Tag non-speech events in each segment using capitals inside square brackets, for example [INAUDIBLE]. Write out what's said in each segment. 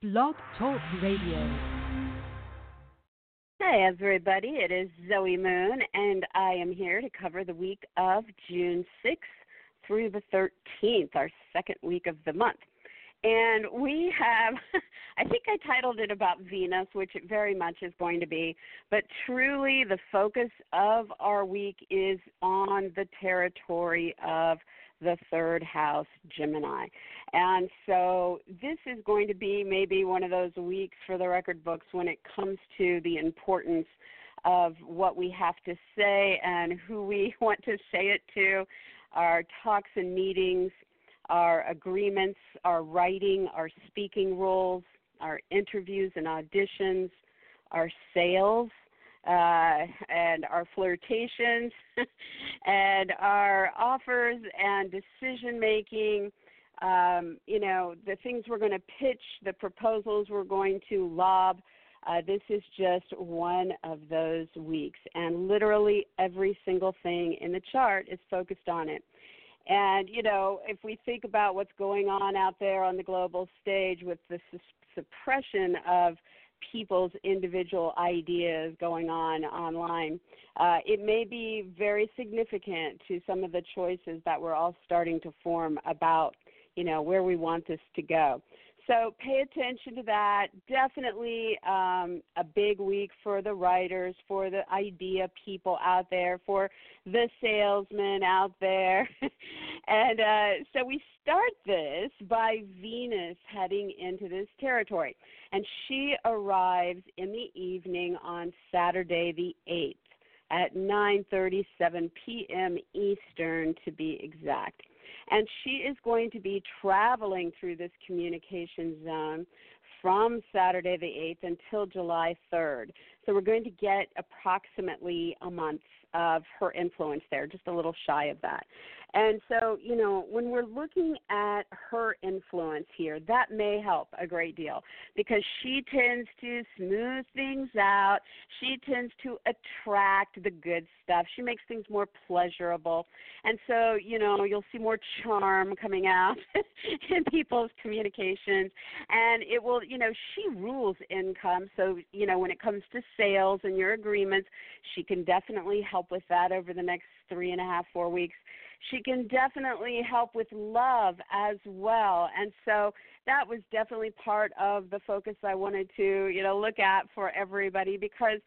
Blog Talk Radio. Hey, everybody. It is Zoe Moon, and I am here to cover the week of June 6th through the 13th, our second week of the month. And we have, [LAUGHS] I think I titled it about Venus, which it very much is going to be, but truly the focus of our week is on the territory of the third house, Gemini. And so this is going to be maybe one of those weeks for the record books when it comes to the importance of what we have to say and who we [LAUGHS] want to say it to, our talks and meetings, our agreements, our writing, our speaking roles, our interviews and auditions, our sales, uh, and our flirtations, [LAUGHS] and our offers and decision making. Um, you know, the things we're going to pitch, the proposals we're going to lob. Uh, this is just one of those weeks, and literally every single thing in the chart is focused on it. And, you know, if we think about what's going on out there on the global stage with the su- suppression of people's individual ideas going on online, uh, it may be very significant to some of the choices that we're all starting to form about, you know, where we want this to go. So pay attention to that. Definitely um, a big week for the writers, for the idea people out there, for the salesmen out there. [LAUGHS] and uh, so we start this by Venus heading into this territory. And she arrives in the evening on Saturday the 8th at 9:37 p.m. Eastern to be exact. And she is going to be traveling through this communication zone from Saturday the 8th until July 3rd. So we're going to get approximately a month of her influence there, just a little shy of that. And so, you know, when we're looking at her influence here, that may help a great deal because she tends to smooth things out. She tends to attract the good stuff. She makes things more pleasurable. And so, you know, you'll see more charm coming out [LAUGHS] in people's communications. And it will, you know, she rules income. So, you know, when it comes to sales and your agreements, she can definitely help with that over the next three and a half, four weeks she can definitely help with love as well. And so that was definitely part of the focus I wanted to, you know, look at for everybody because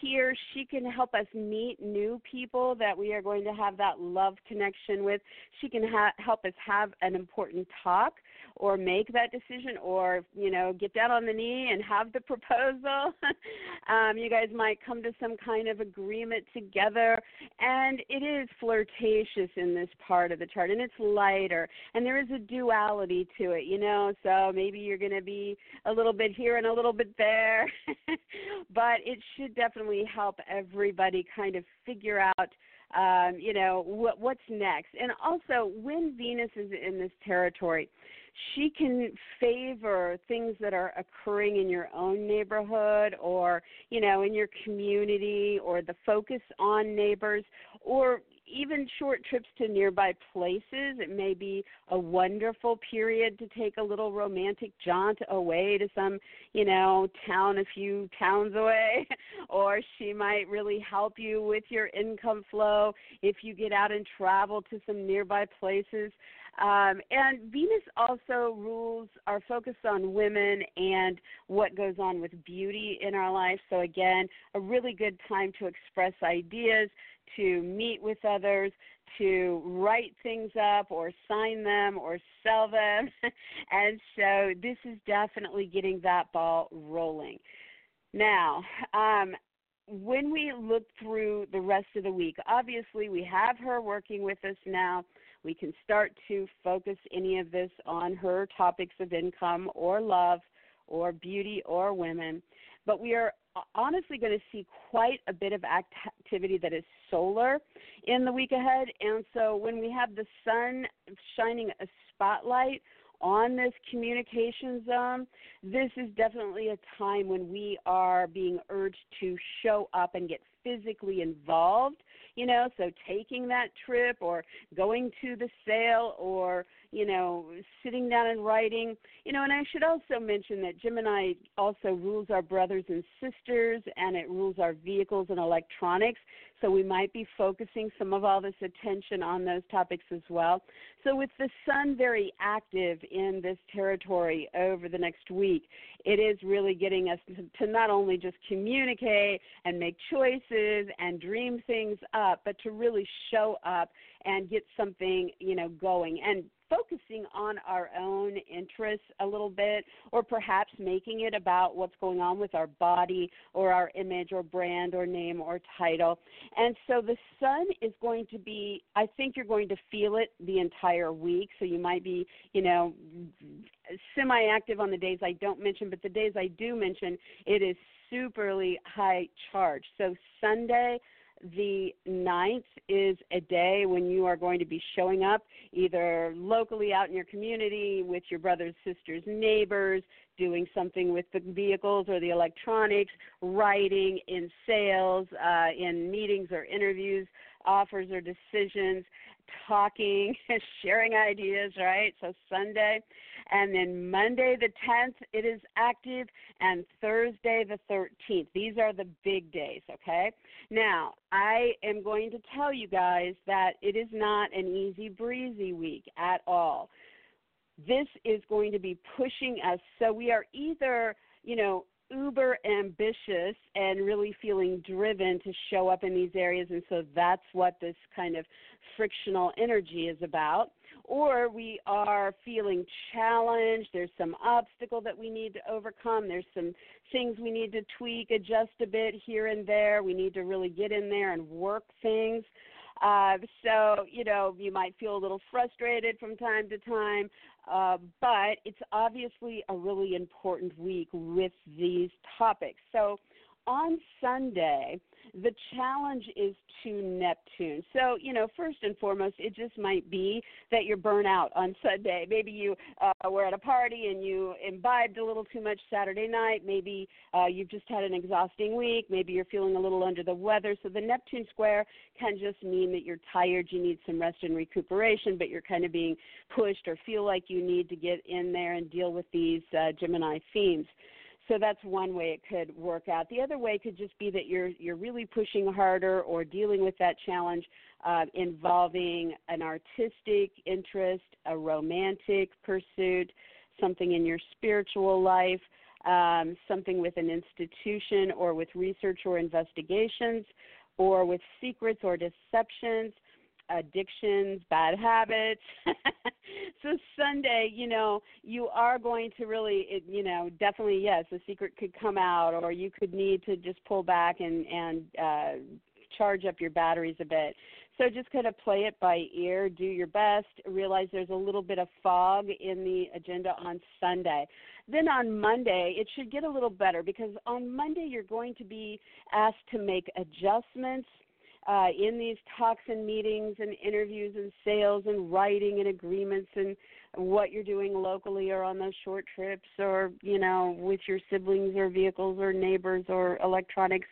here she can help us meet new people that we are going to have that love connection with. She can ha- help us have an important talk or make that decision or you know get down on the knee and have the proposal [LAUGHS] um, you guys might come to some kind of agreement together. And it is flirtatious in this part of the chart and it's lighter and there is a duality to it you know? So maybe you're going to be a little bit here and a little bit there [LAUGHS] but it should definitely help everybody kind of figure out um, you know what, what's next? And also when venus is in this territory she can favor things that are occurring in your own neighborhood or you know in your community or the focus on neighbors or even short trips to nearby places. It may be a wonderful period to take a little romantic jaunt away to some, you know, town a few towns away. [LAUGHS] or she might really help you with your income flow if you get out and travel to some nearby places. Um, and Venus also rules our focus on women and what goes on with beauty in our life. So, again, a really good time to express ideas, to meet with others, to write things up or sign them or sell them. [LAUGHS] and so, this is definitely getting that ball rolling. Now, um, when we look through the rest of the week, obviously we have her working with us now. We can start to focus any of this on her topics of income or love or beauty or women. But we are honestly going to see quite a bit of activity that is solar in the week ahead. And so when we have the sun shining a spotlight on this communication zone, this is definitely a time when we are being urged to show up and get physically involved you know so taking that trip or going to the sale or you know, sitting down and writing. You know, and I should also mention that Gemini also rules our brothers and sisters and it rules our vehicles and electronics. So we might be focusing some of all this attention on those topics as well. So with the sun very active in this territory over the next week, it is really getting us to not only just communicate and make choices and dream things up, but to really show up and get something, you know, going. And focusing on our own interests a little bit, or perhaps making it about what's going on with our body or our image or brand or name or title. And so the sun is going to be, I think you're going to feel it the entire week. So you might be, you know, semi active on the days I don't mention, but the days I do mention, it is superly high charge. So Sunday, the ninth is a day when you are going to be showing up either locally out in your community with your brothers, sisters, neighbors, doing something with the vehicles or the electronics, writing in sales, uh, in meetings or interviews, offers or decisions, talking, [LAUGHS] sharing ideas, right? So Sunday. And then Monday the 10th, it is active, and Thursday the 13th. These are the big days, okay? Now, I am going to tell you guys that it is not an easy breezy week at all. This is going to be pushing us. So we are either, you know, uber ambitious and really feeling driven to show up in these areas and so that's what this kind of frictional energy is about or we are feeling challenged there's some obstacle that we need to overcome there's some things we need to tweak adjust a bit here and there we need to really get in there and work things uh, so, you know, you might feel a little frustrated from time to time, uh, but it's obviously a really important week with these topics. So, on Sunday, the challenge is to Neptune. So, you know, first and foremost, it just might be that you're burnt out on [LAUGHS] Sunday. Maybe you uh, were at a party and you imbibed a little too much Saturday night. Maybe uh, you've just had an exhausting week. Maybe you're feeling a little under the weather. So, the Neptune square can just mean that you're tired, you need some rest and recuperation, but you're kind of being pushed or feel like you need to get in there and deal with these uh, Gemini themes. So that's one way it could work out. The other way could just be that you're you're really pushing harder or dealing with that challenge uh, involving an artistic interest, a romantic pursuit, something in your spiritual life, um, something with an institution or with research or investigations, or with secrets or deceptions addictions, bad habits. [LAUGHS] so Sunday, you know, you are going to really, it, you know, definitely yes, a secret could come out, or you could need to just pull back and and uh, charge up your batteries a bit. So just kind of play it by ear, do your best. Realize there's a little bit of fog in the agenda on Sunday. Then on Monday, it should get a little better because on Monday you're going to be asked to make adjustments uh, in these talks and meetings and interviews and sales and writing and agreements and what you're doing locally or on those short trips or you know with your siblings or vehicles or neighbors or electronics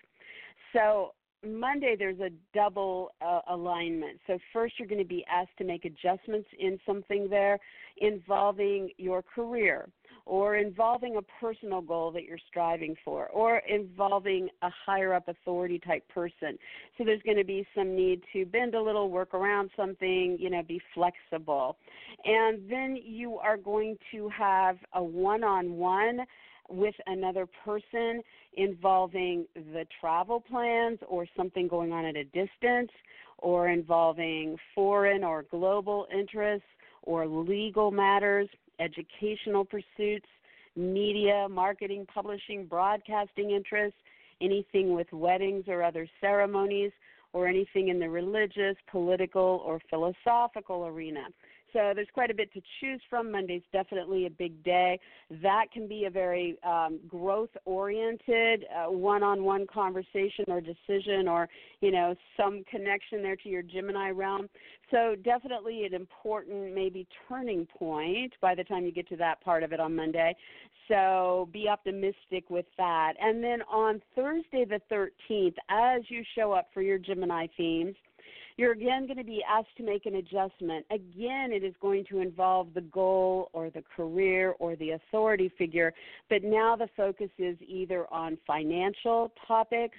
so Monday there's a double uh, alignment. So first you're going to be asked to make adjustments in something there involving your career or involving a personal goal that you're striving for or involving a higher up authority type person. So there's going to be some need to bend a little, work around something, you know, be flexible. And then you are going to have a one-on-one with another person involving the travel plans or something going on at a distance or involving foreign or global interests or legal matters, educational pursuits, media, marketing, publishing, broadcasting interests, anything with weddings or other ceremonies, or anything in the religious, political, or philosophical arena. So there's quite a bit to choose from. Monday's definitely a big day. That can be a very um, growth oriented, uh, one on one conversation or decision or, you know, some connection there to your Gemini realm. So definitely an important, maybe turning point by the time you get to that part of it on Monday. So be optimistic with that. And then on Thursday the 13th, as you show up for your Gemini themes, you're again going to be asked to make an adjustment. Again, it is going to involve the goal or the career or the authority figure, but now the focus is either on financial topics,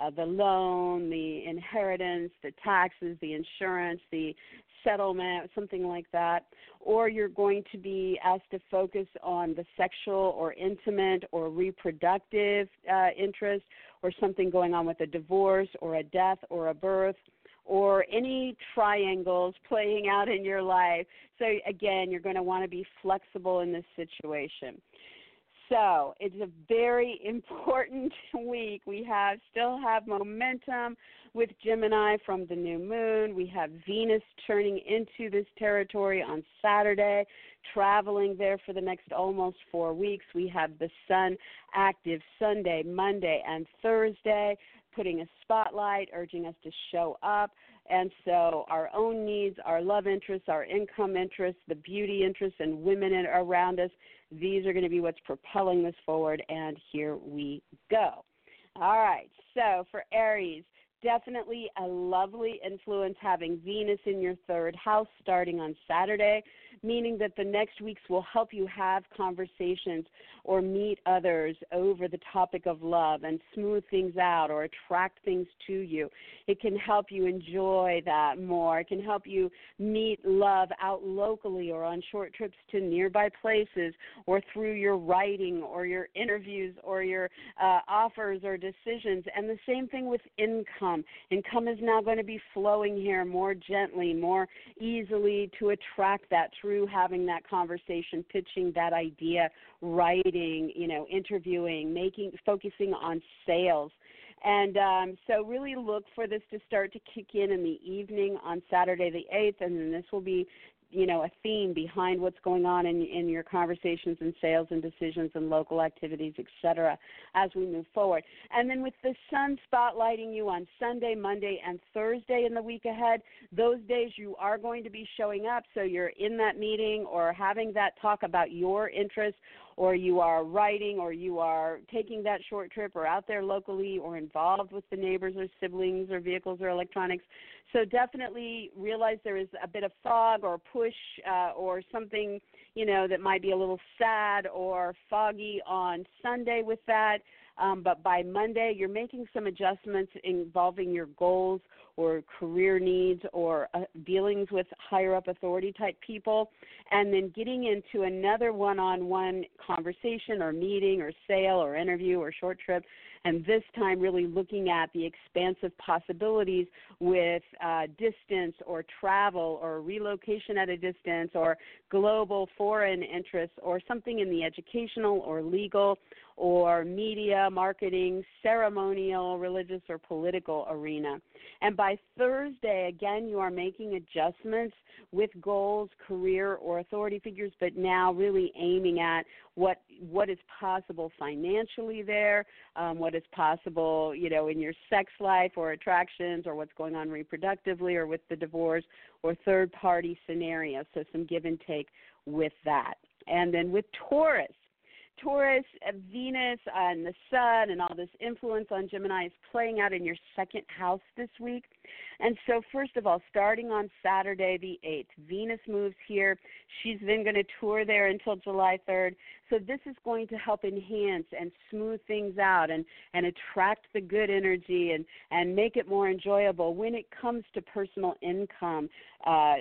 uh, the loan, the inheritance, the taxes, the insurance, the settlement, something like that, or you're going to be asked to focus on the sexual or intimate or reproductive uh, interest, or something going on with a divorce or a death or a birth. Or any triangles playing out in your life. So, again, you're going to want to be flexible in this situation. So it's a very [LAUGHS] important week. We have still have momentum with Gemini from the new moon. We have Venus turning into this territory on Saturday, traveling there for the next almost four weeks. We have the Sun active Sunday, Monday, and Thursday, putting a spotlight, urging us to show up. And so, our own needs, our love interests, our income interests, the beauty interests, and women around us these are going to be what's propelling this forward, and here we go. All right, so for Aries, definitely a lovely influence having Venus in your third house starting on Saturday meaning that the next weeks will help you have conversations or meet others over the topic of love and smooth things out or attract things to you. It can help you enjoy that more. It can help you meet love out locally or on short trips to nearby places or through your writing or your interviews or your uh, offers or decisions. And the same thing with income. Income is now going to be flowing here more gently, more easily to attract that through having that conversation, pitching that idea, writing, you know, interviewing, making, focusing on sales. And um, so, really look for this to start to kick in in the evening on Saturday the 8th, and then this will be you know a theme behind what's going on in in your conversations and sales and decisions and local activities etc as we move forward. And then with the sun spotlighting you on sunday monday and thursday in the week ahead those days you are going to be showing up so you're in that meeting or having that talk about your interests or you are writing or you are taking that short trip or out there locally or involved with the neighbors or siblings or vehicles or electronics so definitely realize there is a bit of fog or push uh, or something, you know, that might be a little sad or foggy on Sunday with that. Um, but by Monday, you're making some adjustments involving your goals or career needs or uh, dealings with higher up authority type people, and then getting into another one on one conversation or meeting or sale or interview or short trip and this time really looking at the expansive possibilities with uh, distance or travel or relocation at a distance or global foreign interests or something in the educational or legal or media, marketing, ceremonial, religious, or political arena. And by Thursday, again, you are making adjustments with goals, career, or authority figures, but now really aiming at what what is possible financially there, um, what is possible, you know, in your sex life or attractions, or what's going on reproductively, or with the divorce, or third party scenarios. So some give and take with that. And then with Taurus, Taurus, uh, Venus, and the Sun, and all this influence on Gemini is playing out in your second house this week. And so, first of all, starting on Saturday the 8th, Venus moves here. She's then going to tour there until July 3rd. So, this is going to help enhance and smooth things out and, and attract the good energy and, and make it more enjoyable when it comes to personal income uh,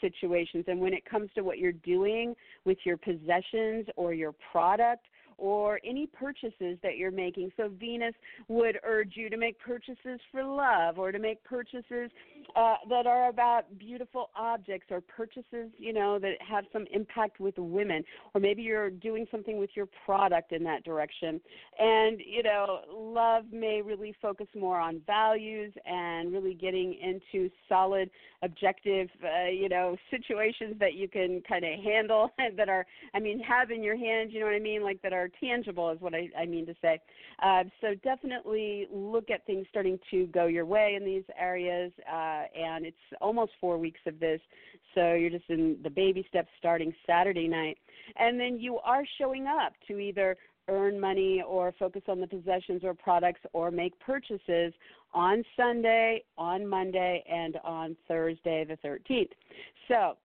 situations and when it comes to what you're doing with your possessions or your product or any purchases that you're making. So Venus would urge you to make purchases for love or to make purchases uh, that are about beautiful objects or purchases, you know, that have some impact with women. Or maybe you're doing something with your product in that direction. And, you know, love may really focus more on values and really getting into solid, objective, uh, you know, [LAUGHS] situations that you can kind of handle [LAUGHS] that are, I mean, have in your hands, you know what I mean, like that are more tangible, is what I, I mean to say. Uh, so definitely look at things starting to go your way in these areas, uh, and it's almost four weeks of this, so you're just in the baby steps starting Saturday night, and then you are showing up to either earn money or focus on the possessions or products or make purchases on Sunday, on Monday, and on Thursday the 13th. So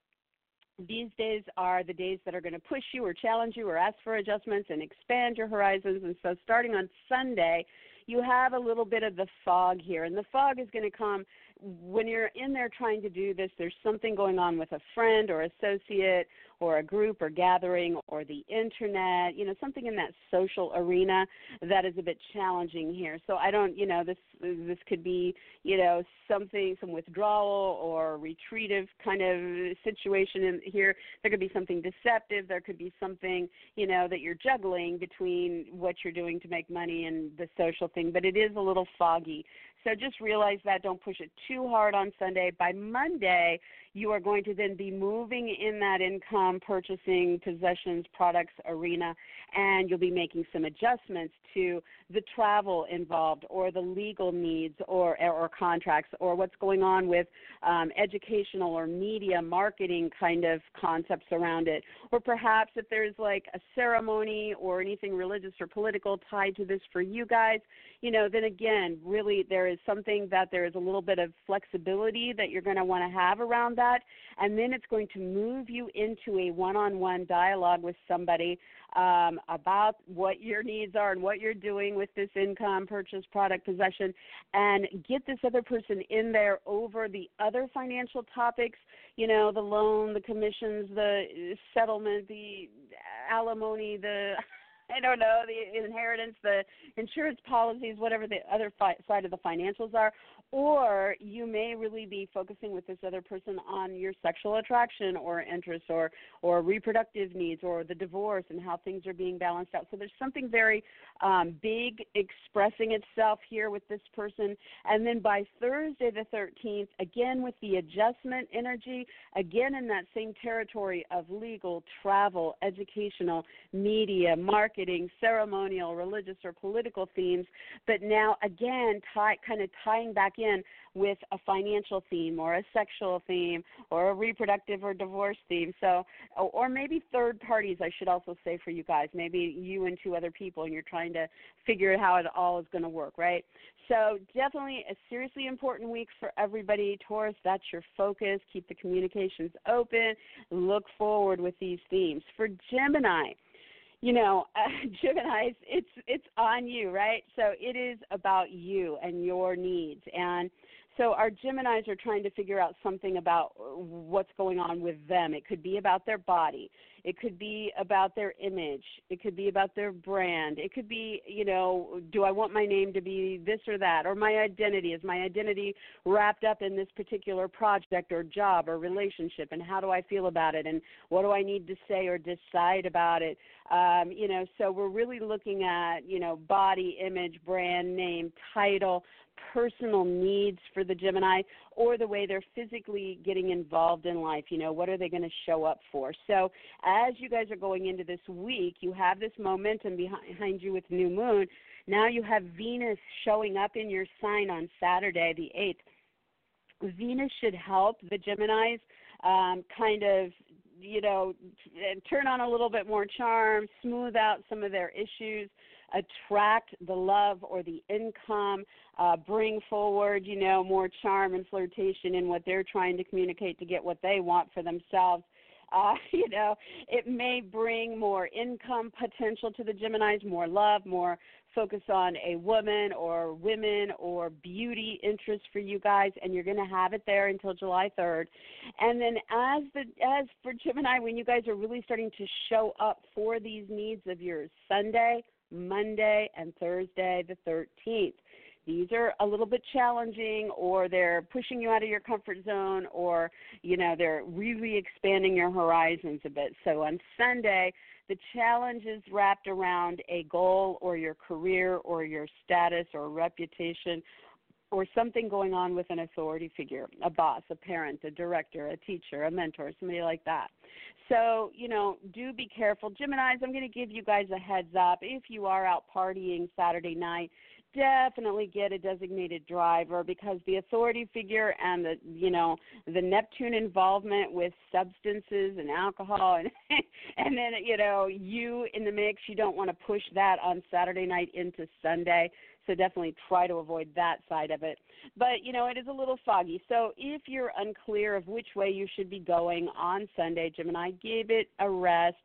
these days are the days that are going to push you or challenge you or ask for adjustments and expand your horizons. And so starting on Sunday, you have a little bit of the fog here. And the fog is going to come when you're in there trying to do this, there's something going on with a friend or associate or a group or gathering or the internet, you know, something in that social arena that is a bit challenging here. So I don't, you know, this this could be, you know, something some withdrawal or retreative kind of situation in here. There could be something deceptive, there could be something, you know, that you're juggling between what you're doing to make money and the social thing, but it is a little foggy. So just realize that. Don't push it too hard on Sunday. By Monday, you are going to then be moving in that income purchasing possessions products arena and you'll be making some adjustments to the travel involved or the legal needs or or contracts or what's going on with um, educational or media marketing kind of concepts around it. Or perhaps if there's like a ceremony or anything religious or political tied to this for you guys you know then again really there is something that there is a little bit of flexibility that you're going to want to have around that that, and then it's going to move you into a one on one dialogue with somebody um, about what your needs are and what you're doing with this income, purchase, product, possession, and get this other person in there over the other financial topics, you know, the loan, the commissions, the settlement, the alimony, the [LAUGHS] I don't know the inheritance, the insurance policies, whatever the other fi- side of the financials are, or you may really be focusing with this other person on your sexual attraction or interest or or reproductive needs or the divorce and how things are being balanced out. So there's something very um, big expressing itself here with this person. And then by thursday the 13th again with the adjustment energy again in that same territory of legal travel educational media marketing ceremonial religious or political themes but now again tie, kind of tying back in with a financial theme or a sexual theme or a reproductive or divorce theme. So, or maybe third parties, I should also say for you guys, maybe you and two other people, and you're trying to figure out how it all is going to work, right? So, definitely a seriously important week for everybody. Taurus, that's your focus. Keep the communications open. Look forward with these themes. For Gemini, you know, [LAUGHS] uh, Gemini's, it's it's on you, right? So it is about you and your needs, and so our Geminis are trying to figure out something about what's going on with them. It could be about their body. It could be about their image. It could be about their brand. It could be, you know, do I want my name to be this or that? Or my identity. Is my identity wrapped up in this particular project or job or relationship? And how do I feel about it? And what do I need to say or decide about it? Um, you know, so we're really looking at, you know, body, image, brand, name, title, personal needs for the Gemini or the way they're physically getting involved in life. You know, what are they going to show up for? So, as you guys are going into this week, you have this momentum behind you with new moon. Now you have Venus showing up in your sign on Saturday, the 8th. Venus should help the Geminis um, kind of you know turn on a little bit more charm smooth out some of their issues attract the love or the income, uh, bring forward, you know, more charm and flirtation in what they're trying to communicate to get what they want for themselves. [LAUGHS] Uh, you know, it may bring more income potential to the Geminis, more love, more focus on a woman or women or beauty interest for you guys and you're going to have it there until July 3rd. And then as the as for Gemini when you guys are really starting to show up for these needs of yours Sunday, Monday and Thursday the 13th. These are a little bit challenging or they're pushing you out of your comfort zone or you know they're really expanding your horizons a bit. So on Sunday, the challenge is wrapped around a goal or your career or your status or reputation or something going on with an authority figure, a boss, a parent, a director, a teacher, a mentor, somebody like that. So, you know, do be careful. Geminis, I'm going to give you guys a heads up. If you are out partying Saturday night, definitely get a designated driver because the authority figure and the you know the Neptune involvement with substances and alcohol and [LAUGHS] and then you know you in the mix you don't want to push that on Saturday night into Sunday so definitely try to avoid that side of it. But you know it is a little foggy. So if you're unclear of which way you should be going on Sunday Gemini give it a rest.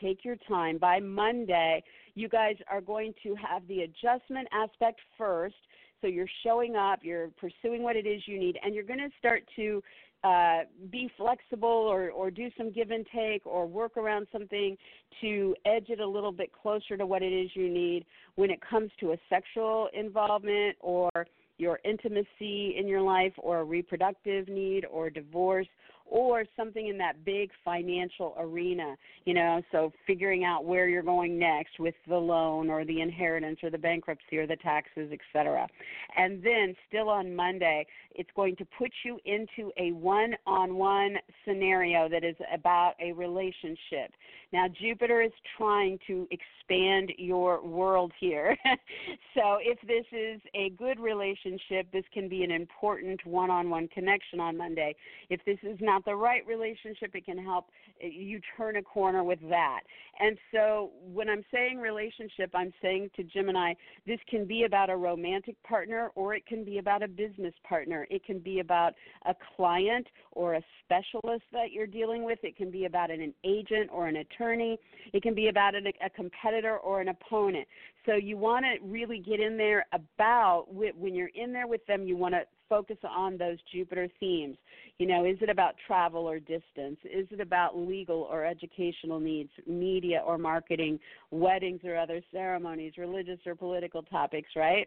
Take your time. By Monday you guys are going to have the adjustment aspect first. So you're showing up, you're pursuing what it is you need, and you're going to start to uh, be flexible or, or do some give and take or work around something to edge it a little bit closer to what it is you need when it comes to a sexual involvement or your intimacy in your life or a reproductive need or divorce or something in that big financial arena, you know, so figuring out where you're going next with the loan or the inheritance or the bankruptcy or the taxes, etc. And then still on Monday, it's going to put you into a one-on-one scenario that is about a relationship. Now Jupiter is trying to expand your world here. [LAUGHS] so if this is a good relationship, this can be an important one-on-one connection on Monday. If this is not the right relationship, it can help uh, you turn a corner with that. And so when I'm saying relationship, I'm saying to Gemini, this can be about a romantic partner or it can be about a business partner. It can be about a client or a specialist that you're dealing with. It can be about an agent or an attorney. It can be about a competitor or an opponent. So you want to really get in there about when you're in there with them, you want to focus on those Jupiter themes. You know, is it about travel or distance? Is it about legal or educational needs, media or marketing, weddings or other ceremonies, religious or political topics, right?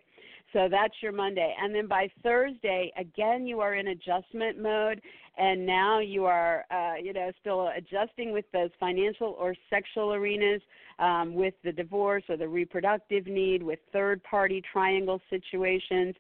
So that's your Monday. And then by Thursday, again, you are in adjustment mode and now you are, uh, you know, still adjusting with those financial or sexual arenas, um, with the divorce or the reproductive need, with third-party triangle situations,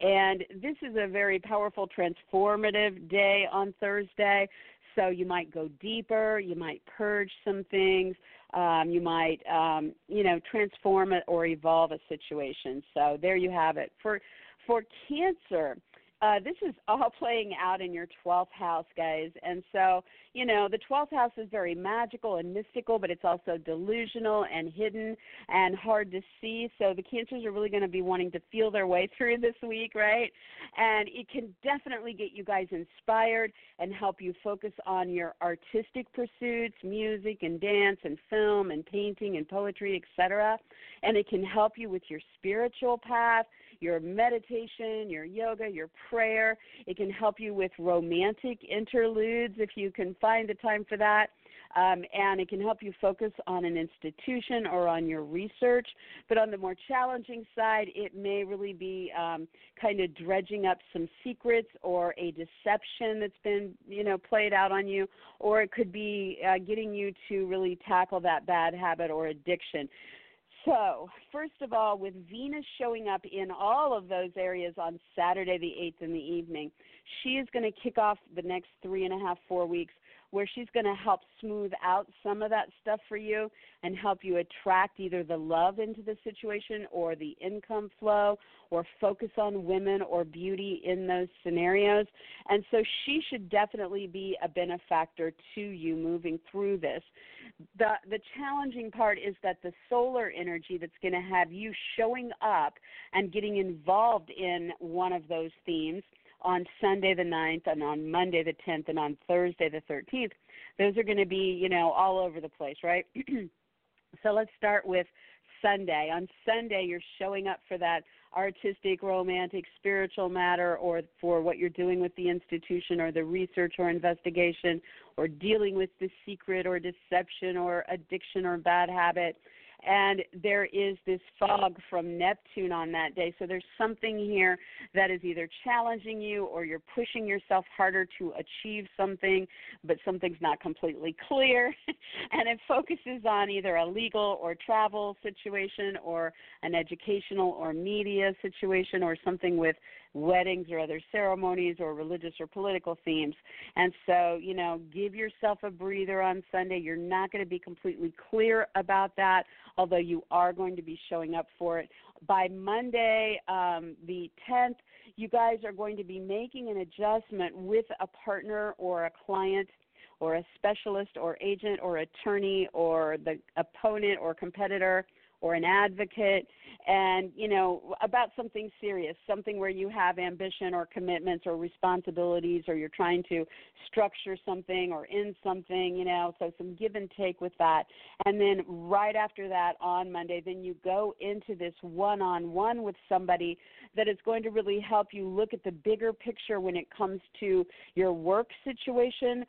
and this is a very powerful, transformative day on Thursday. So you might go deeper, you might purge some things, um, you might, um, you know, transform it or evolve a situation. So there you have it. For for Cancer, uh, this is all [LAUGHS] playing out in your 12th house, guys. And so, you know, the 12th house is very magical and mystical, but it's also delusional and hidden and hard to see. So the cancers are really going to be wanting to feel their way [LAUGHS] through this week, right? And it can definitely get you guys inspired and help you focus on your artistic pursuits, music and dance and film and painting and poetry, etc. And it can help you with your spiritual path your meditation, your yoga, your prayer. It can help you with romantic interludes if you can find the time for that. Um, and it can help you focus on an institution or on your research. But on the more challenging side, it may really be um, kind of dredging up some secrets or a deception that's been, you know, played out on you, or it could be uh, getting you to really tackle that bad habit or addiction. So, first of all, with Venus showing up in all of those areas on Saturday the 8th in the evening, she is going to kick off the next three and a half, four weeks where she's going to help smooth out some of that stuff for you and help you attract either the love into the situation or the income flow or focus on women or beauty in those scenarios. And so she should definitely be a benefactor to you moving through this. The the challenging part is that the solar energy that's going to have you showing up and getting involved in one of those themes on Sunday the 9th and on Monday the 10th and on Thursday the 13th, those are going to be, you know, all over the place, right? [CLEARS THROAT] so let's start with Sunday. On Sunday, you're showing up for that artistic, romantic, spiritual matter or for what you're doing with the institution or the research or investigation or dealing with the secret or deception or addiction or bad habit and there is this fog from Neptune on that day. So there's something here that is either challenging you or you're pushing yourself harder to achieve something, but something's not completely clear. [LAUGHS] and it focuses on either a legal or travel situation or an educational or media situation or something with weddings or other ceremonies or religious or political themes. And so, you know, give yourself a breather on Sunday. You're not going to be completely clear about that, although you are going to be showing up for it. By Monday, um, the 10th, you guys are going to be making an adjustment with a partner or a client or a specialist or agent or attorney or the opponent or competitor or an advocate and you know about something serious something where you have ambition or commitments or responsibilities or you're trying to structure something or end something you know so some give and take with that. And then right after that on monday then you go into this one on one with somebody that is going to really help you look at the bigger picture when it comes to your work situation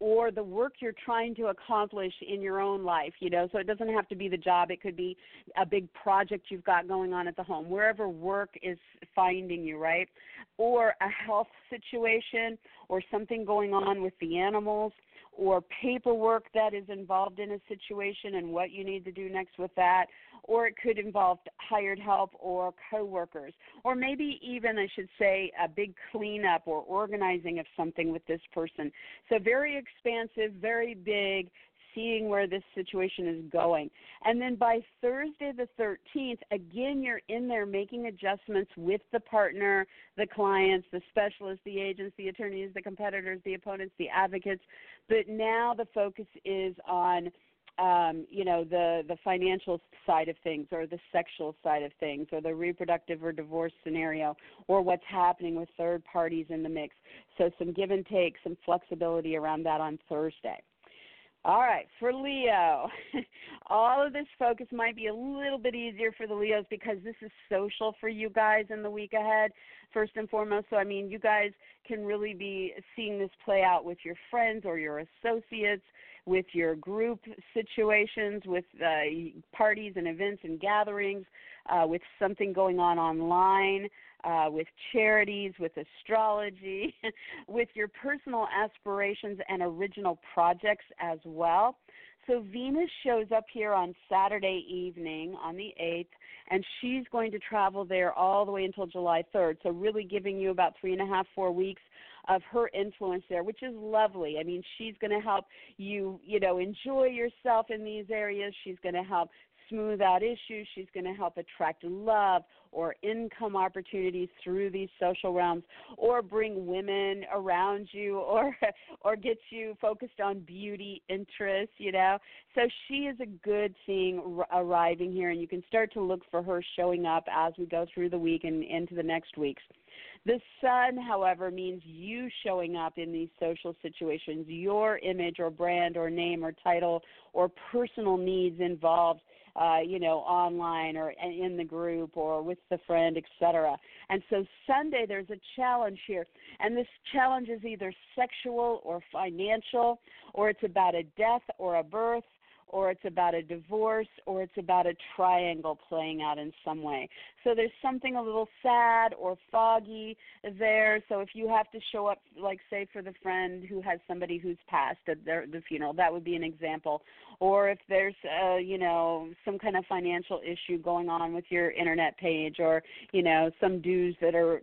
or the work you're trying to accomplish in your own life, you know. So it doesn't have to be the job, it could be a big project you've got going on at the home, wherever work is finding you, right? Or a health situation or something going on with the animals or paperwork that is involved in a situation and what you need to do next with that or it could involve hired help or coworkers, or maybe even, I should say, a big cleanup or organizing of something with this person. So, very expansive, very big, seeing where this situation is going. And then by Thursday the 13th, again, you're in there making adjustments with the partner, the clients, the specialists, the agents, the attorneys, the competitors, the opponents, the advocates. But now the focus is on um, you know the the financial side of things or the sexual side of things or the reproductive or divorce scenario or what's happening with third parties in the mix so some give and take some flexibility around that on thursday all right, for Leo, [LAUGHS] all of this focus might be a little bit easier for the Leos because this is social for you guys in the week ahead, first and foremost. So, I mean, you guys can really be seeing this play out with your friends or your associates with your group situations, with uh, parties and events and gatherings, uh, with something going on online, uh, with charities, with astrology, [LAUGHS] with your personal aspirations and original projects as well. So Venus shows up here on Saturday evening on the 8th, and she's going to travel there all the way until July 3rd. So really giving you about three and a half, four weeks of her influence there, which is lovely. I mean, she's going to help you, you know, enjoy yourself in these areas. She's going to help smooth out issues. She's going to help attract love or income opportunities through these social realms, or bring women around you, [LAUGHS] or or get you focused on beauty interests. You know, so she is a good thing arriving here, and you can start to look for her showing up as we go through the week and into the next weeks. The sun, however, means you showing up in these social situations, your image or brand or name or title or personal needs involved uh, you know, online or in the group or with the friend, etc. And so Sunday there's a challenge here, and this challenge is either sexual or financial, or it's about a death or a birth or it's about a divorce, or it's about a triangle playing out in some way. So there's something a little sad or foggy there. So if you have to show up, like say for the friend who has somebody who's passed at their, the funeral, that would be an example. Or if there's, uh, you know, some kind of financial issue going on with your internet page, or you know, some dues that are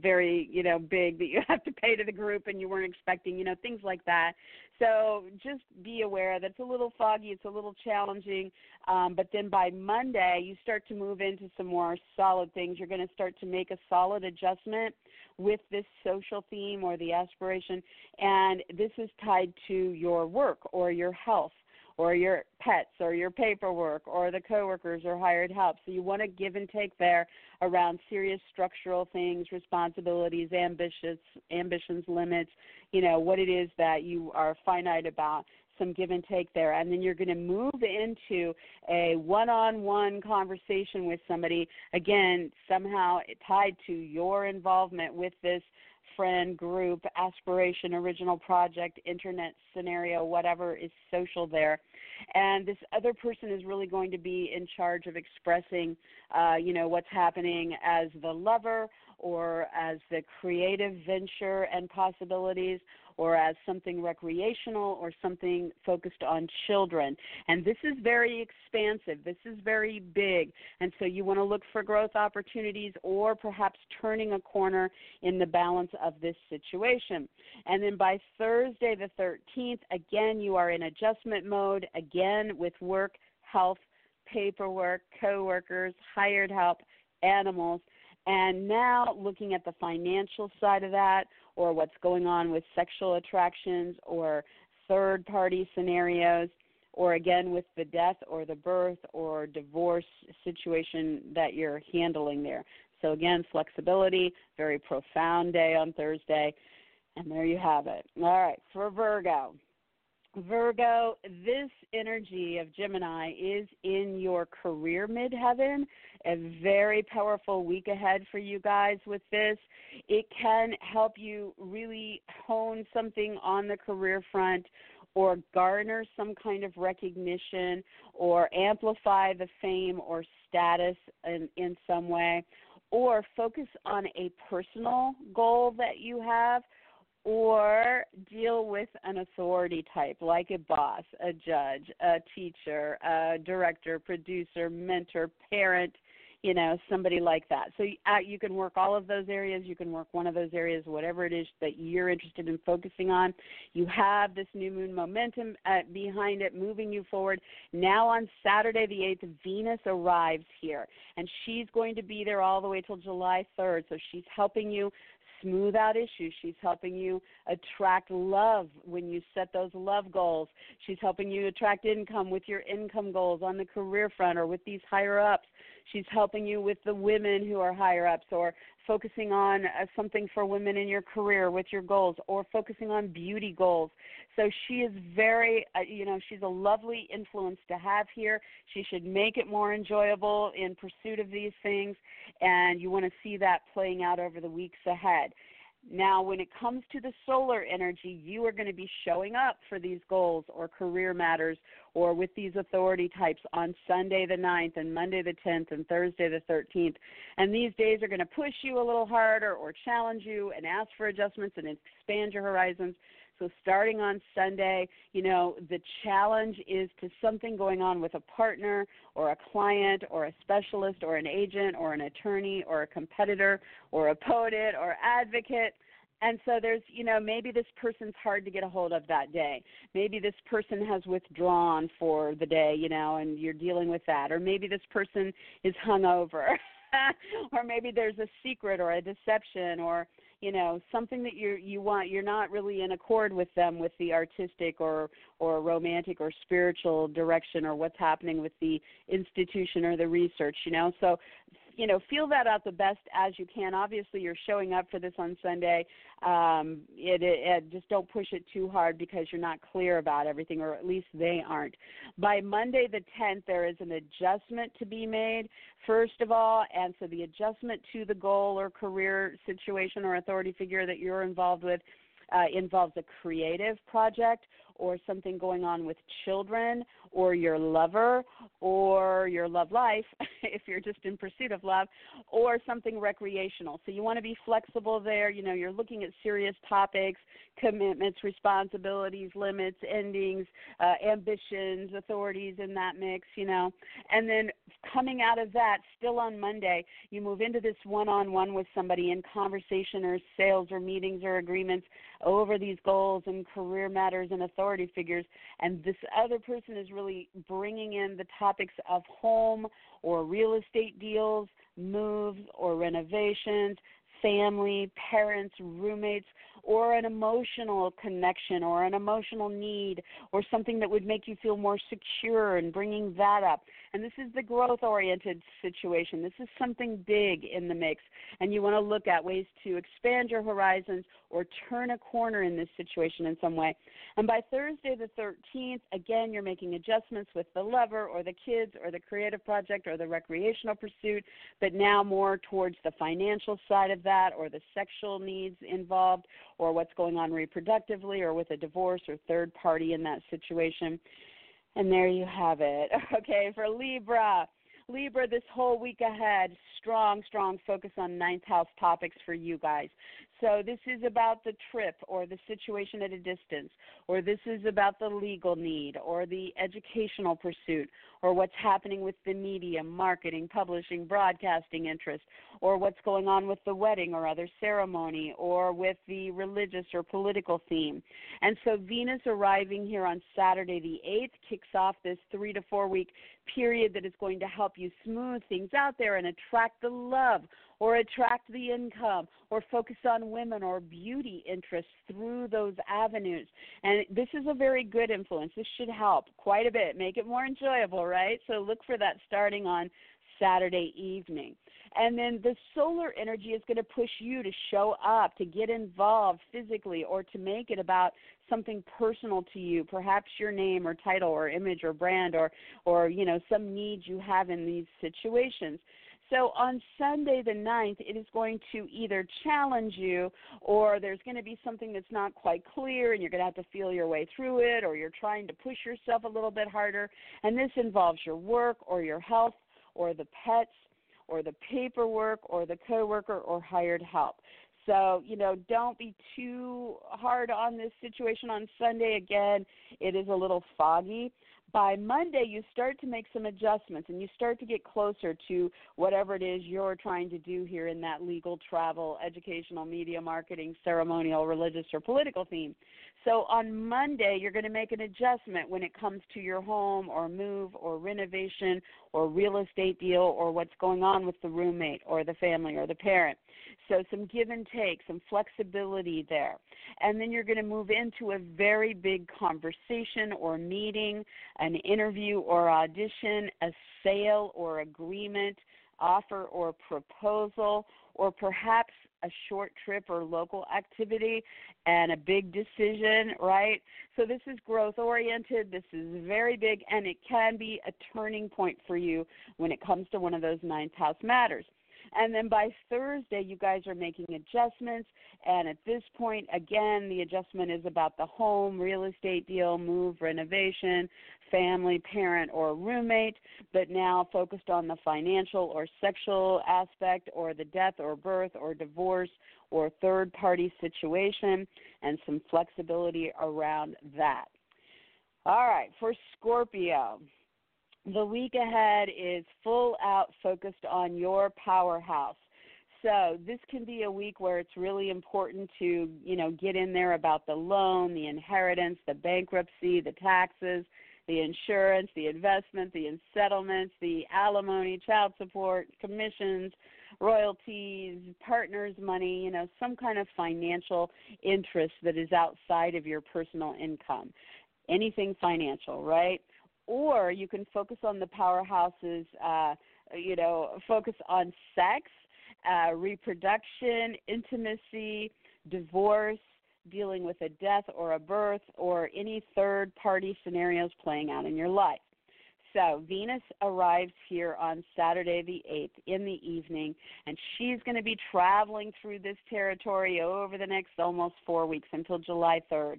very, you know, big that you [LAUGHS] have to pay to the group and you weren't expecting, you know, things like that. So just be aware that it's a little foggy, it's a little challenging, um, but then by Monday you start to move into some more solid things. You're going to start to make a solid adjustment with this social theme or the aspiration, and this is tied to your work or your health or your pets or your paperwork or the coworkers or hired help. So you want to give and take there around serious structural things, responsibilities, ambitions, ambitions, limits, you know, what it is that you are finite about some give and take there. And then you're going to move into a one on one conversation with somebody, again, somehow tied to your involvement with this friend, group, aspiration, original project, internet scenario, whatever is social there. And this other person is really going to be in charge of expressing, uh, you know, what's happening as the lover or as the creative venture and possibilities or as something recreational or something focused on children. And this is very expansive, this is very big. And so you want to look for growth opportunities or perhaps turning a corner in the balance of this situation. And then by Thursday the 13th, again, you are in adjustment mode, again with work, health, paperwork, coworkers, hired help, animals. And now looking at the financial side of that, or what's going on with sexual attractions or third party scenarios or again with the death or the birth or divorce situation that you're handling there. So again, flexibility, very profound day on Thursday. And there you have it. All right, for Virgo. Virgo, this energy of Gemini is in your career midheaven. A very powerful week ahead for you guys with this. It can help you really hone something on the career front or garner some kind of recognition or amplify the fame or status in, in some way or focus on a personal goal that you have or deal with an authority type like a boss, a judge, a teacher, a director, producer, mentor, parent, you know, somebody like that. So uh, you can work all of those areas. You can work one of those areas, whatever it is that you're interested in focusing on. You have this new moon momentum uh, behind it, moving you forward. Now on Saturday the 8th, Venus arrives here, and she's going to be there all the way till July 3rd. So she's helping you smooth out issues. She's helping you attract love when you set those love goals. She's helping you attract income with your income goals on the career front or with these higher ups. She's helping you with the women who are higher ups or focusing on uh, something for women in your career with your goals or focusing on beauty goals. So she is very, uh, you know, she's a lovely influence to have here. She should make it more enjoyable in pursuit of these things, and you want to see that playing out over the weeks ahead. Now, when it comes to the solar energy, you are going to be showing up for these goals or career matters or with these authority types on Sunday the 9th and Monday the 10th and Thursday the 13th. And these days are going to push you a little harder or challenge you and ask for adjustments and expand your horizons. So starting on Sunday, you know, the challenge is to something going on with a partner or a client or a specialist or an agent or an attorney or a competitor or a poet or advocate. And so there's, you know, maybe this person's hard to get a hold of that day. Maybe this person has withdrawn for the day, you know, and you're dealing with that. Or maybe this person is hungover. [LAUGHS] or maybe there's a secret or a deception or you know something that you you want you're not really in accord with them with the artistic or or romantic or spiritual direction or what's happening with the institution or the research you know? So you know feel that out the best as you can. Obviously you're showing up for this on sunday. Um it, it, it just don't push it too hard because you're not clear about everything or at least they aren't. By monday the 10th there is an adjustment to be made first of all and so the adjustment to the goal or career situation or authority figure that you're involved with uh, involves a creative project or something going on with children or your lover or your love life [LAUGHS] if you're just in pursuit of love or something recreational. So you want to be flexible there. You know, you're looking at serious topics, commitments, responsibilities, limits, endings, uh, ambitions, authorities in that mix, you know. And then coming out of that, still on Monday, you move into this one on one with somebody in conversation or sales or meetings or agreements over these goals and career matters and authority figures. And this other person is really bringing in the topics of home or real estate deals, moves or renovations, family, parents, roommates, or an emotional connection or an emotional need or something that would make you feel more secure and bringing that up. And this is the growth oriented situation. This is something big in the mix. And you want to look at ways to expand your horizons or turn a corner in this situation in some way. And by Thursday the 13th, again, you're making adjustments with the lover or the kids or the creative project or the recreational pursuit, but now more towards the financial side of that or the sexual needs involved or what's going on reproductively or with a divorce or third party in that situation. And there you have it. [LAUGHS] Okay, for Libra. Libra, this whole week ahead, strong, strong focus on ninth house topics for you guys. So this is about the trip or the situation at a distance, or this is about the legal need or the educational pursuit, or what's happening with the media, marketing, publishing, broadcasting interest, or what's going on with the wedding or other ceremony, or with the religious or political theme. And so Venus arriving here on Saturday the 8th kicks off this three to four week period that is going to help you smooth things out there and attract the love or attract the income or focus on women or beauty interests through those avenues. And this is a very good influence. This should help quite a bit, make it more enjoyable, right? So look for that starting on Saturday evening. And then the solar energy is going to push you to show up, to get involved physically, or to make it about something personal to you, perhaps your name or title or image or brand or or you know some needs you have in these situations. So on Sunday the 9th, it is going to either challenge you or there's going to be something that's not quite clear and you're going to have to feel your way through it or you're trying to push yourself a little bit harder. And this involves your work or your health or the pets or the paperwork or the coworker or hired help. So, you know, don't be too hard on this situation on Sunday. Again, it is a little foggy by Monday, you start to make some adjustments and you start to get closer to whatever it is you're trying to do here in that legal, travel, educational, media, marketing, ceremonial, religious, or political theme. So on Monday, you're going to make an adjustment when it comes to your home or move or renovation or real estate deal or what's going on with the roommate or the family or the parent. So some give and take, some flexibility there. And then you're going to move into a very big conversation or meeting, an interview or audition, a sale or agreement, offer or proposal, or perhaps a short trip or local activity and a big decision, right? So this is growth oriented, this is very big, and it can be a turning point for you when it comes to one of those ninth house matters. And then by Thursday, you guys are making adjustments. And at this point, again, the adjustment is about the home, real estate deal, move, renovation, family, parent, or roommate, but now focused on the financial or sexual aspect, or the death or birth or divorce or third party situation, and some flexibility around that. All right, for Scorpio the week ahead is full out focused on your powerhouse. So this can be a week where it's really important to, you know, get in there about the loan, the inheritance, the bankruptcy, the taxes, the insurance, the investment, the settlements, the alimony, child support, commissions, royalties, partners' money, you know, some kind of financial interest that is outside of your personal income. Anything financial, right? Or you can focus on the powerhouses, uh, you know, focus on sex, uh, reproduction, intimacy, divorce, dealing with a death or a birth, or any third party scenarios playing out in your life. So Venus arrives here on Saturday the 8th in the evening, and she's going to be traveling through this territory over the next almost four weeks until July 3rd.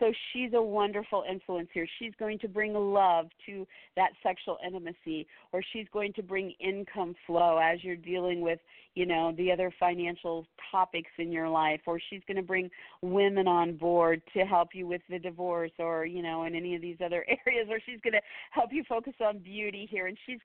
So she's a wonderful influence here. She's going to bring love to that sexual intimacy, or she's going to bring income flow as you're dealing with, you know, the other financial topics in your life, or she's going to bring women on board to help you with the divorce, or you know, in any of these other [LAUGHS] areas, or she's going to help you focus on beauty here, and she's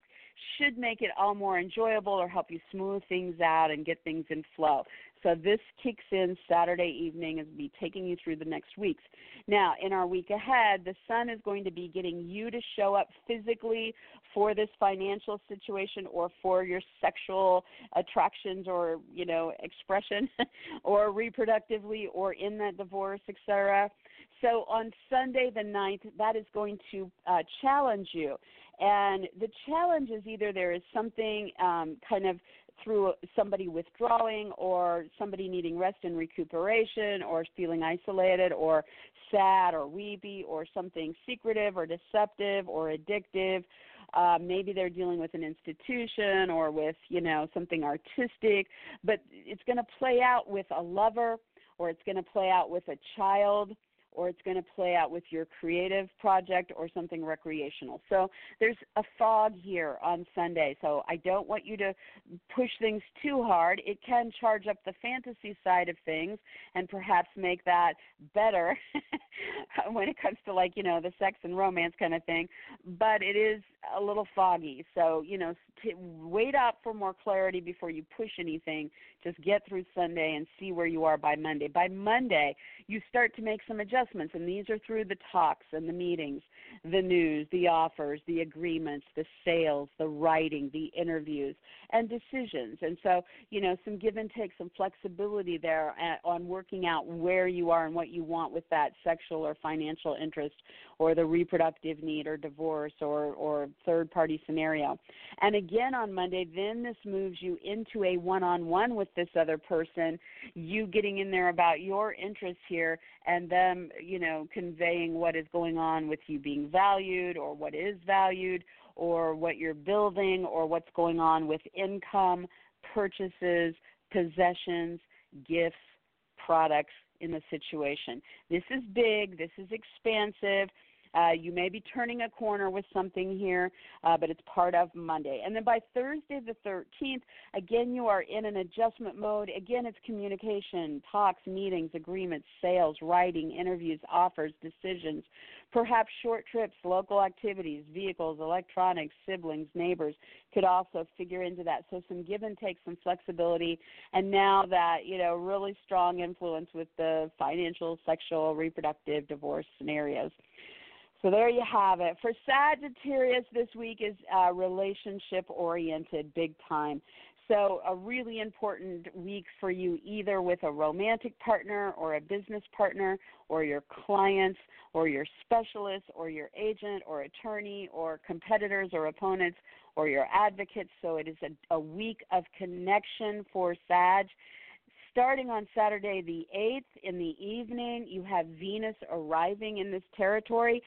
should make it all more enjoyable or help you smooth things out and get things in flow. So this kicks in Saturday evening and will be taking you through the next weeks. Now, in our week ahead, the sun is going to be getting you to show up physically for this financial situation or for your sexual attractions or, you know, expression [LAUGHS] or reproductively or in that divorce, etc. So on Sunday the 9th, that is going to uh, challenge you. And the challenge is either there is something um, kind of through somebody withdrawing or somebody needing rest and recuperation or feeling isolated or sad or weepy or something secretive or deceptive or addictive. Uh, maybe they're dealing with an institution or with you know something artistic but it's going to play out with a lover or it's going to play out with a child or it's going to play out with your creative project or something recreational. So there's a fog here on Sunday. So I don't want you to push things too hard. It can charge up the fantasy side of things and perhaps make that better [LAUGHS] when it comes to like, you know, the sex and romance kind of thing. But it is a little foggy. So, you know, t- wait up for more clarity before you push anything. Just get through Sunday and see where you are by Monday. By Monday, you start to make some adjustments and these are through the talks and the meetings, the news, the offers, the agreements, the sales, the writing, the interviews, and decisions. And so, you know, some give and take, some flexibility there on working out where you are and what you want with that sexual or financial interest or the reproductive need or divorce or, or third party scenario. And again on Monday, then this moves you into a one on one with this other person, you getting in there about your interests here and them you know, conveying what is going on with you being valued or what is valued or what you're building or what's going on with income, purchases, possessions, gifts, products in the situation. This is big, this is expansive. Uh, you may be turning a corner with something here, uh, but it's part of Monday. And then by Thursday the 13th, again, you are in an adjustment mode. Again, it's communication, talks, meetings, agreements, sales, writing, interviews, offers, decisions, perhaps short trips, local activities, vehicles, electronics, siblings, neighbors could also figure into that. So some give and take, some flexibility, and now that, you know, really strong influence with the financial, sexual, reproductive, divorce scenarios. So there you have it. For Sagittarius, this week is uh, relationship oriented, big time. So, a really important week for you, either with a romantic partner or a business partner, or your clients, or your specialist, or your agent, or attorney, or competitors or opponents, or your advocates. So, it is a, a week of connection for Sag starting on Saturday the 8th in the evening, you have Venus arriving in this territory.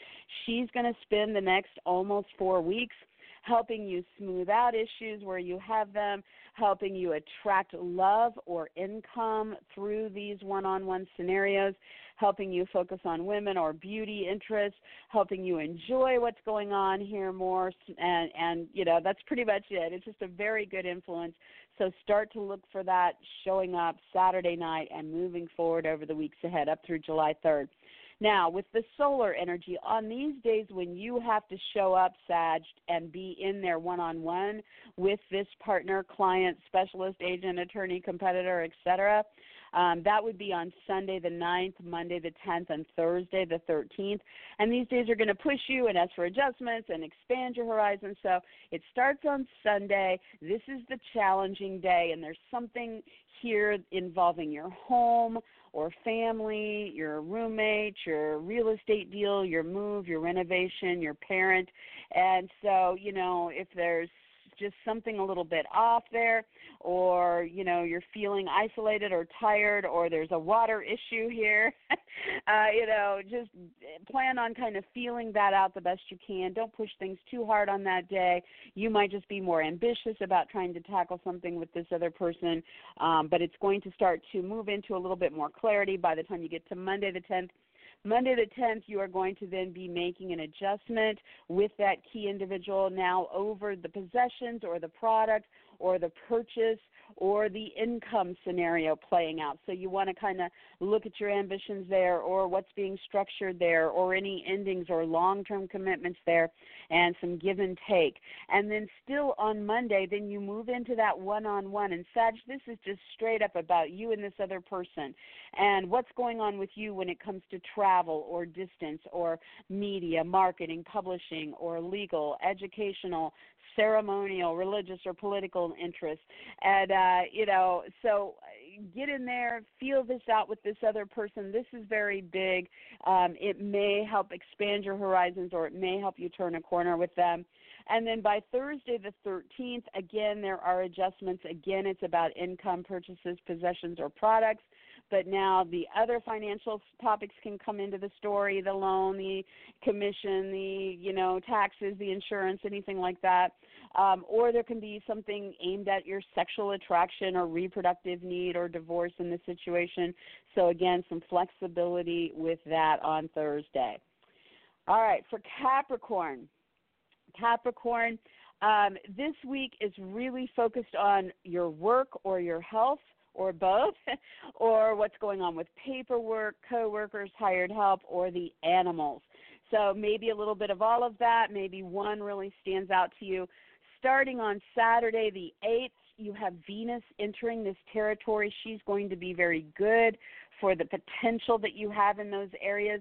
She's going to spend the next almost four weeks helping you smooth out issues where you have them, helping you attract love or income through these one on one scenarios, helping you focus on women or beauty interests, helping you enjoy what's going on here more. And, and you know, that's pretty much it. It's just a very good influence. So start to look for that showing up Saturday night and moving forward over the weeks ahead up through July 3rd. Now, with the solar energy, on these days when you have to show up, Sag, and be in there one on one with this partner, client, specialist, agent, attorney, competitor, etc., um, that would be on Sunday the 9th, Monday the 10th, and Thursday the 13th. And these days are going to push you and ask for adjustments and expand your horizon. So it starts on Sunday. This is the challenging day, and there's something here involving your home or family, your roommate, your real estate deal, your move, your renovation, your parent. And so, you know, if there's just something a little bit off there or you know you're feeling isolated or tired or there's a water issue here [LAUGHS] uh you know just plan on kind of feeling that out the best you can. Don't push things too hard on that day. You might just be more ambitious about trying to tackle something with this other person um but it's going to start to move into a little bit more clarity by the time you get to monday the 10th Monday the 10th, you are going to then be making an adjustment with that key individual now over the possessions or the product or the purchase or the income scenario playing out. So you want to kind of look at your ambitions there or what's being structured there or any endings or long term commitments there and some give and take. And then still on Monday, then you move into that one on one. And Sag, this is just straight up about you and this other person and what's going on with you when it comes to travel or distance or media, marketing, publishing, or legal, educational, ceremonial, religious, or political interests. And, uh, you know, so get in there, feel this out with this other person. This is very big. Um, it may help expand your horizons or it may help you turn a corner with them. And then by Thursday the 13th, again, there are adjustments. Again, it's about income, purchases, possessions, or products but now the other financial topics can come into the story the loan the commission the you know taxes the insurance anything like that. Um, or there can be something aimed at your sexual attraction or reproductive need or divorce in the situation. So again some flexibility with that on thursday. All right for capricorn. Capricorn um, this week is really focused on your work or your health or both, [LAUGHS] or what's going on with paperwork, coworkers, hired help, or the animals. So maybe a little bit of all of that. Maybe one really stands out to you. Starting on Saturday, the 8th, you have Venus entering this territory. She's going to be very good for the potential that you have in those areas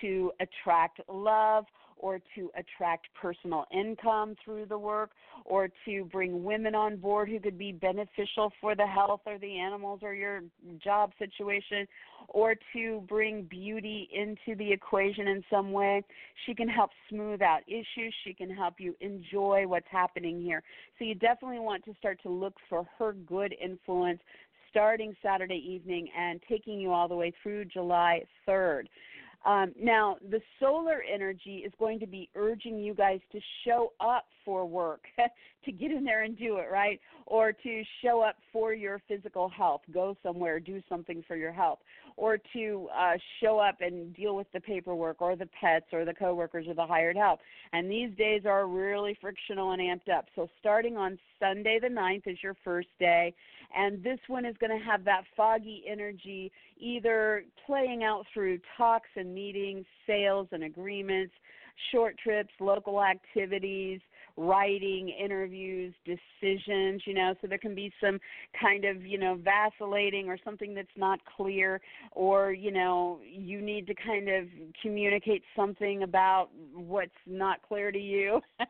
to attract love or to attract personal income through the work or to bring women on board who could be beneficial for the health or the animals or your job situation or to bring beauty into the equation in some way. She can help smooth out issues. She can help you enjoy what's happening here. So you definitely want to start to look for her good influence starting Saturday evening and taking you all the way through July 3rd. Um, now, the solar energy is going to be urging you guys to show up for work, [LAUGHS] to get in there and do it, right? Or to show up for your physical health, go somewhere, do something for your health, or to uh, show up and deal with the paperwork or the pets or the coworkers or the hired help. And these days are really frictional and amped up. So, starting on Sunday the 9th is your first day, and this one is going to have that foggy energy either playing out through talks and meetings, sales and agreements, short trips, local activities, writing, interviews, decisions, you know, so there can be some kind of, you know, vacillating or something that's not clear or, you know, you need to kind of communicate something about what's not clear to you. [LAUGHS]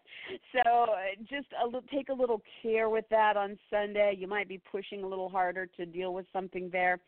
so uh, just a, take a little care with that on Sunday. You might be pushing a little harder to deal with something there.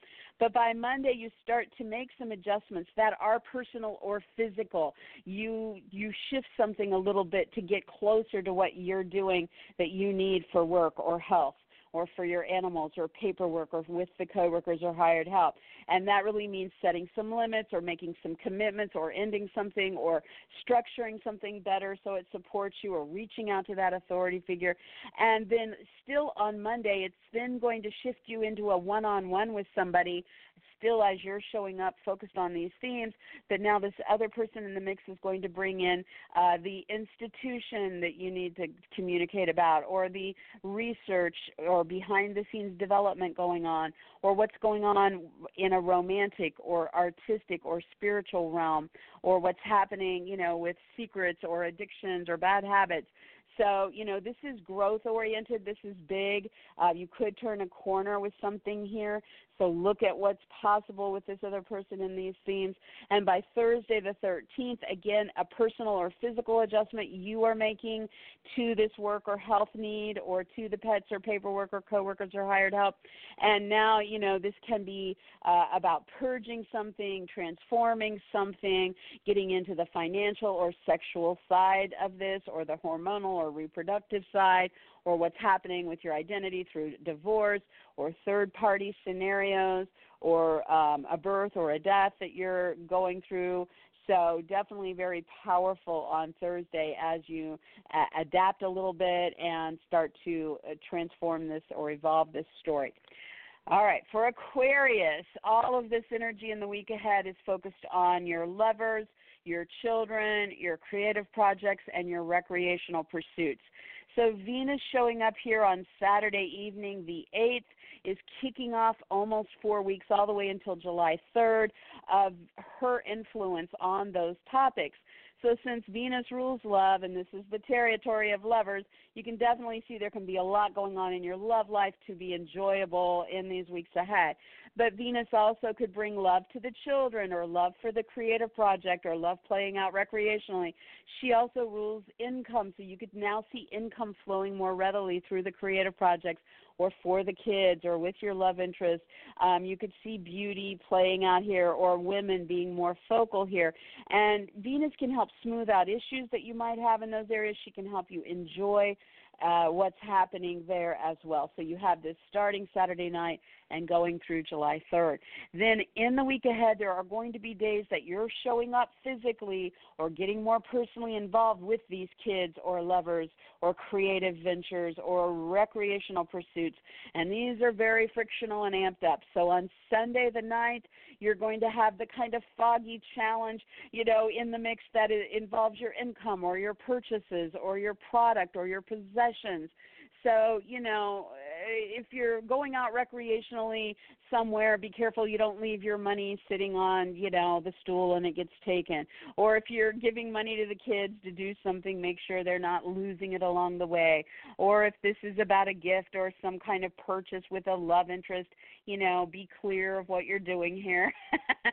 But by Monday you start to make some adjustments that are personal or physical. You you shift something a little bit to get closer to what you're doing that you need for work or health or for your animals or paperwork or with the coworkers or hired help. And that really means setting some limits or making some commitments or ending something or structuring something better so it supports you or reaching out to that authority figure. And then still on Monday, it's then going to shift you into a one on one with somebody still as you're showing up focused on these themes, that now this other person in the mix is going to bring in uh, the institution that you need to communicate about, or the research or behind the scenes development going on, or what's going on in a romantic or artistic or spiritual realm, or what's happening, you know, with secrets or addictions or bad habits. So, you know, this is growth oriented. This is big. Uh, you could turn a corner with something here. So look at what's possible with this other person in these themes. And by Thursday the 13th, again, a personal or physical adjustment you are making to this work or health need or to the pets or paperwork or coworkers or hired help. And now, you know, this can be uh, about purging something, transforming something, getting into the financial or sexual side of this or the hormonal or reproductive side or what's happening with your identity through divorce or third party scenarios or um, a birth or a death that you're going through. So, definitely very powerful on Thursday as you uh, adapt a little bit and start to uh, transform this or evolve this story. All right, for Aquarius, all of this energy in the week ahead is focused on your lovers, your children, your creative projects, and your recreational pursuits. So, Venus showing up here on Saturday evening, the 8th, is kicking off almost four weeks, all the way until July 3rd, of her influence on those topics. So, since Venus rules love, and this is the territory of lovers, you can definitely see there can be a lot going on in your love life to be enjoyable in these weeks ahead. But Venus also could bring love to the children, or love for the creative project, or love playing out recreationally. She also rules income, so you could now see income flowing more readily through the creative projects or for the kids or with your love interest. Um, you could see beauty playing out here or women being more focal here. And Venus can help smooth out issues that you might have in those areas. She can help you enjoy uh, what's happening there as well. So you have this starting Saturday night and going through July 3rd. Then in the week ahead, there are going to be days that you're showing up physically or getting more personally involved with these kids or lovers or creative ventures or recreational pursuits. And these are very frictional and amped up. So on Sunday the 9th, you're going to have the kind of foggy challenge, you know, in the mix that involves your income or your purchases or your product or your possessions. So, you know, Uh, if you're going out recreationally somewhere, be careful you don't leave your money sitting on, you know, the stool and it gets taken. Or if you're giving money to the kids to do something, make sure they're not losing it along the way. Or if this is about a gift or some kind of purchase with a love interest, you know, be clear of what you're doing here. [LAUGHS]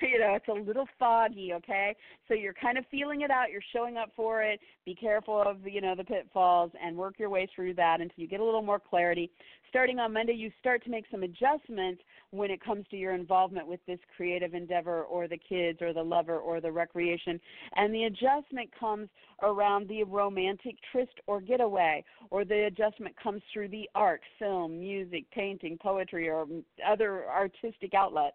you know, it's a little foggy, okay? So you're kind of feeling it out, you're showing up for it. Be careful of, you know, the pitfalls and work your way through that until you get a little more clarity starting on Monday, you start to make some adjustments when it comes to your involvement with this creative endeavor or the kids or the lover or the recreation. And the adjustment comes around the romantic tryst or getaway, or the adjustment comes through the art, film, music, painting, poetry, or other artistic outlet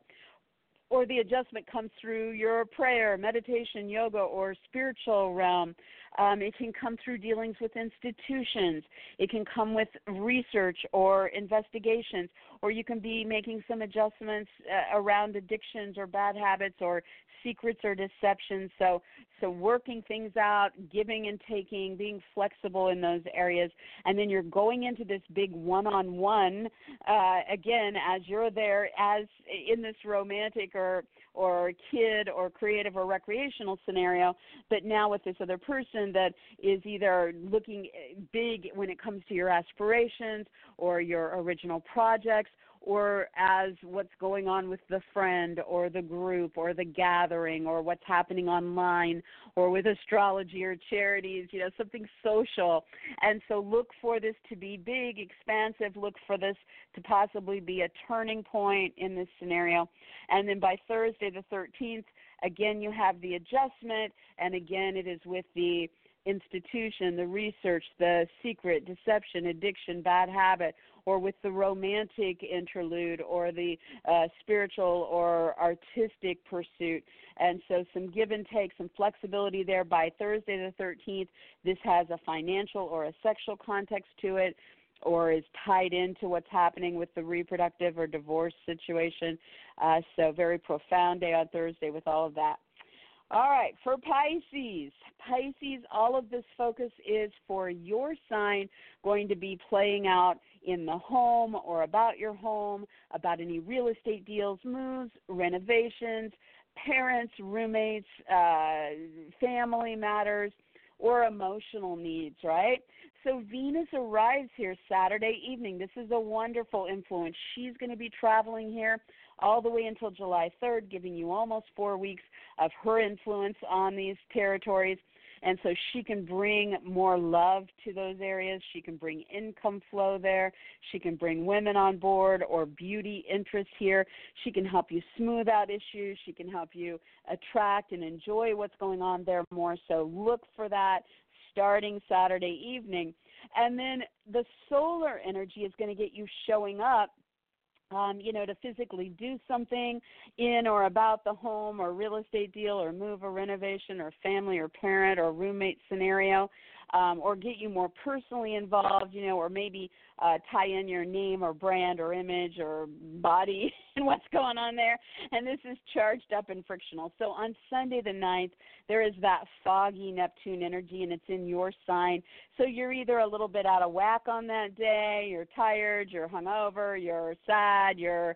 or the adjustment comes through your prayer, meditation, yoga, or spiritual realm. Um, it can come through dealings with institutions. It can come with research or investigations, or you can be making some adjustments uh, around addictions or bad habits or secrets or deceptions. So, so working things out, giving and taking, being flexible in those areas, and then you're going into this big one-on-one uh, again as you're there as in this romantic or or kid or creative or recreational scenario, but now with this other person that is either looking big when it comes to your aspirations or your original projects or as what's going on with the friend or the group or the gathering or what's happening online or with astrology or charities, you know, something social. And so look for this to be big, expansive, look for this to possibly be a turning point in this scenario. And then by Thursday the 13th, again you have the adjustment and again it is with the institution, the research, the secret, deception, addiction, bad habit, or with the romantic interlude or the uh, spiritual or artistic pursuit. And so, some give and take, some flexibility there. By Thursday the 13th, this has a financial or a sexual context to it or is tied into what's happening with the reproductive or divorce situation. Uh, so, very profound day on Thursday with all of that. All right, for Pisces, Pisces, all of this focus is for your sign going to be playing out in the home or about your home, about any real estate deals, moves, renovations, parents, roommates, uh, family matters, or emotional needs, right? So Venus arrives here Saturday evening. This is a wonderful influence. She's going to be traveling here all the way until July 3rd, giving you almost four weeks of her influence on these territories. And so she can bring more love to those areas. She can bring income flow there. She can bring women on board or beauty interest here. She can help you smooth out issues. She can help you attract and enjoy what's going on there more. So look for that starting Saturday evening. And then the solar energy is going to get you showing up um, you know, to physically do something in or about the home or real estate deal or move or renovation or family or parent or roommate scenario. Um, or get you more personally involved, you know, or maybe uh, tie in your name or brand or image or body [LAUGHS] and what's going on there. And this is charged up and frictional. So on Sunday the 9th, there is that foggy Neptune energy and it's in your sign. So you're either a little bit out of whack on that day, you're tired, you're hungover, you're sad, you're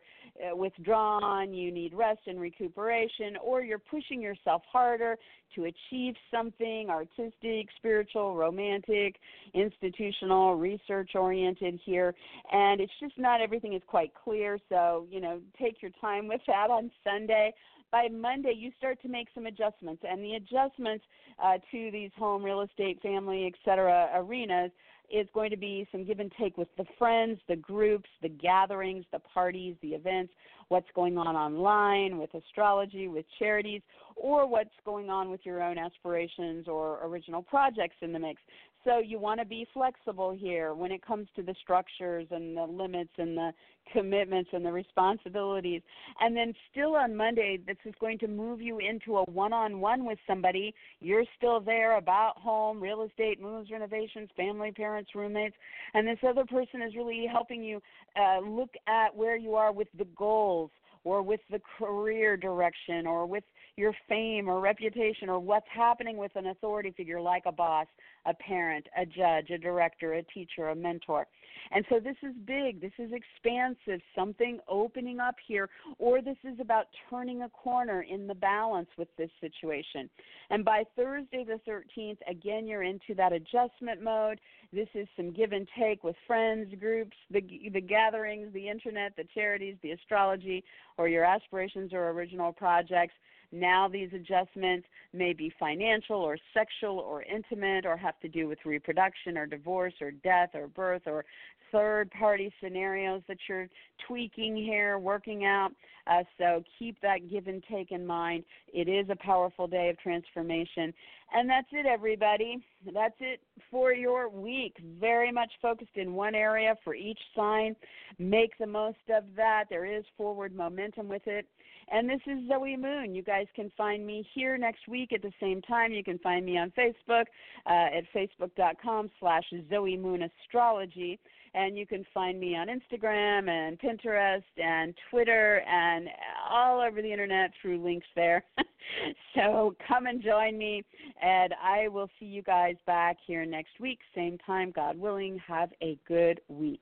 withdrawn, you need rest and recuperation, or you're pushing yourself harder to achieve something artistic, spiritual, romantic, institutional, research oriented here. And it's just not everything is quite clear. So, you know, take your time with that on Sunday by Monday, you start to make some adjustments, and the adjustments uh, to these home, real estate, family, etc. arenas is going to be some give and take with the friends, the groups, the gatherings, the parties, the events, what's going on online with astrology, with charities, or what's going on with your own aspirations or original projects in the mix. So you want to be flexible here when it comes to the structures and the limits and the commitments and the responsibilities. And then still on Monday, this is going to move you into a one on one with somebody. You're still there about home, real estate, moves, renovations, family, parents, roommates. And this other person is really helping you uh, look at where you are with the goals or with the career direction or with your fame or reputation or what's happening with an authority figure like a boss, a parent, a judge, a director, a teacher, a mentor. And so this is big, this is expansive, something opening up here, or this is about turning a corner in the balance with this situation. And by Thursday the 13th, again, you're into that adjustment mode. This is some give and take with friends, groups, the, the gatherings, the internet, the charities, the astrology, or your aspirations or original projects. Now, these adjustments may be financial or sexual or intimate or have to do with reproduction or divorce or death or birth or third party scenarios that you're tweaking here, working out. Uh, so keep that give and take in mind. It is a powerful day of transformation. And that's it, everybody. That's it for your week. Very much focused in one area for each sign. Make the most of that. There is forward momentum with it. And this is Zoe Moon. You guys can find me here next week at the same time. You can find me on Facebook uh, at facebook.com slash Zoe Moon Astrology. And you can find me on Instagram and Pinterest and Twitter and all over the internet through links there. [LAUGHS] so come and join me, and I will see you guys back here next week, same time, God willing. Have a good week.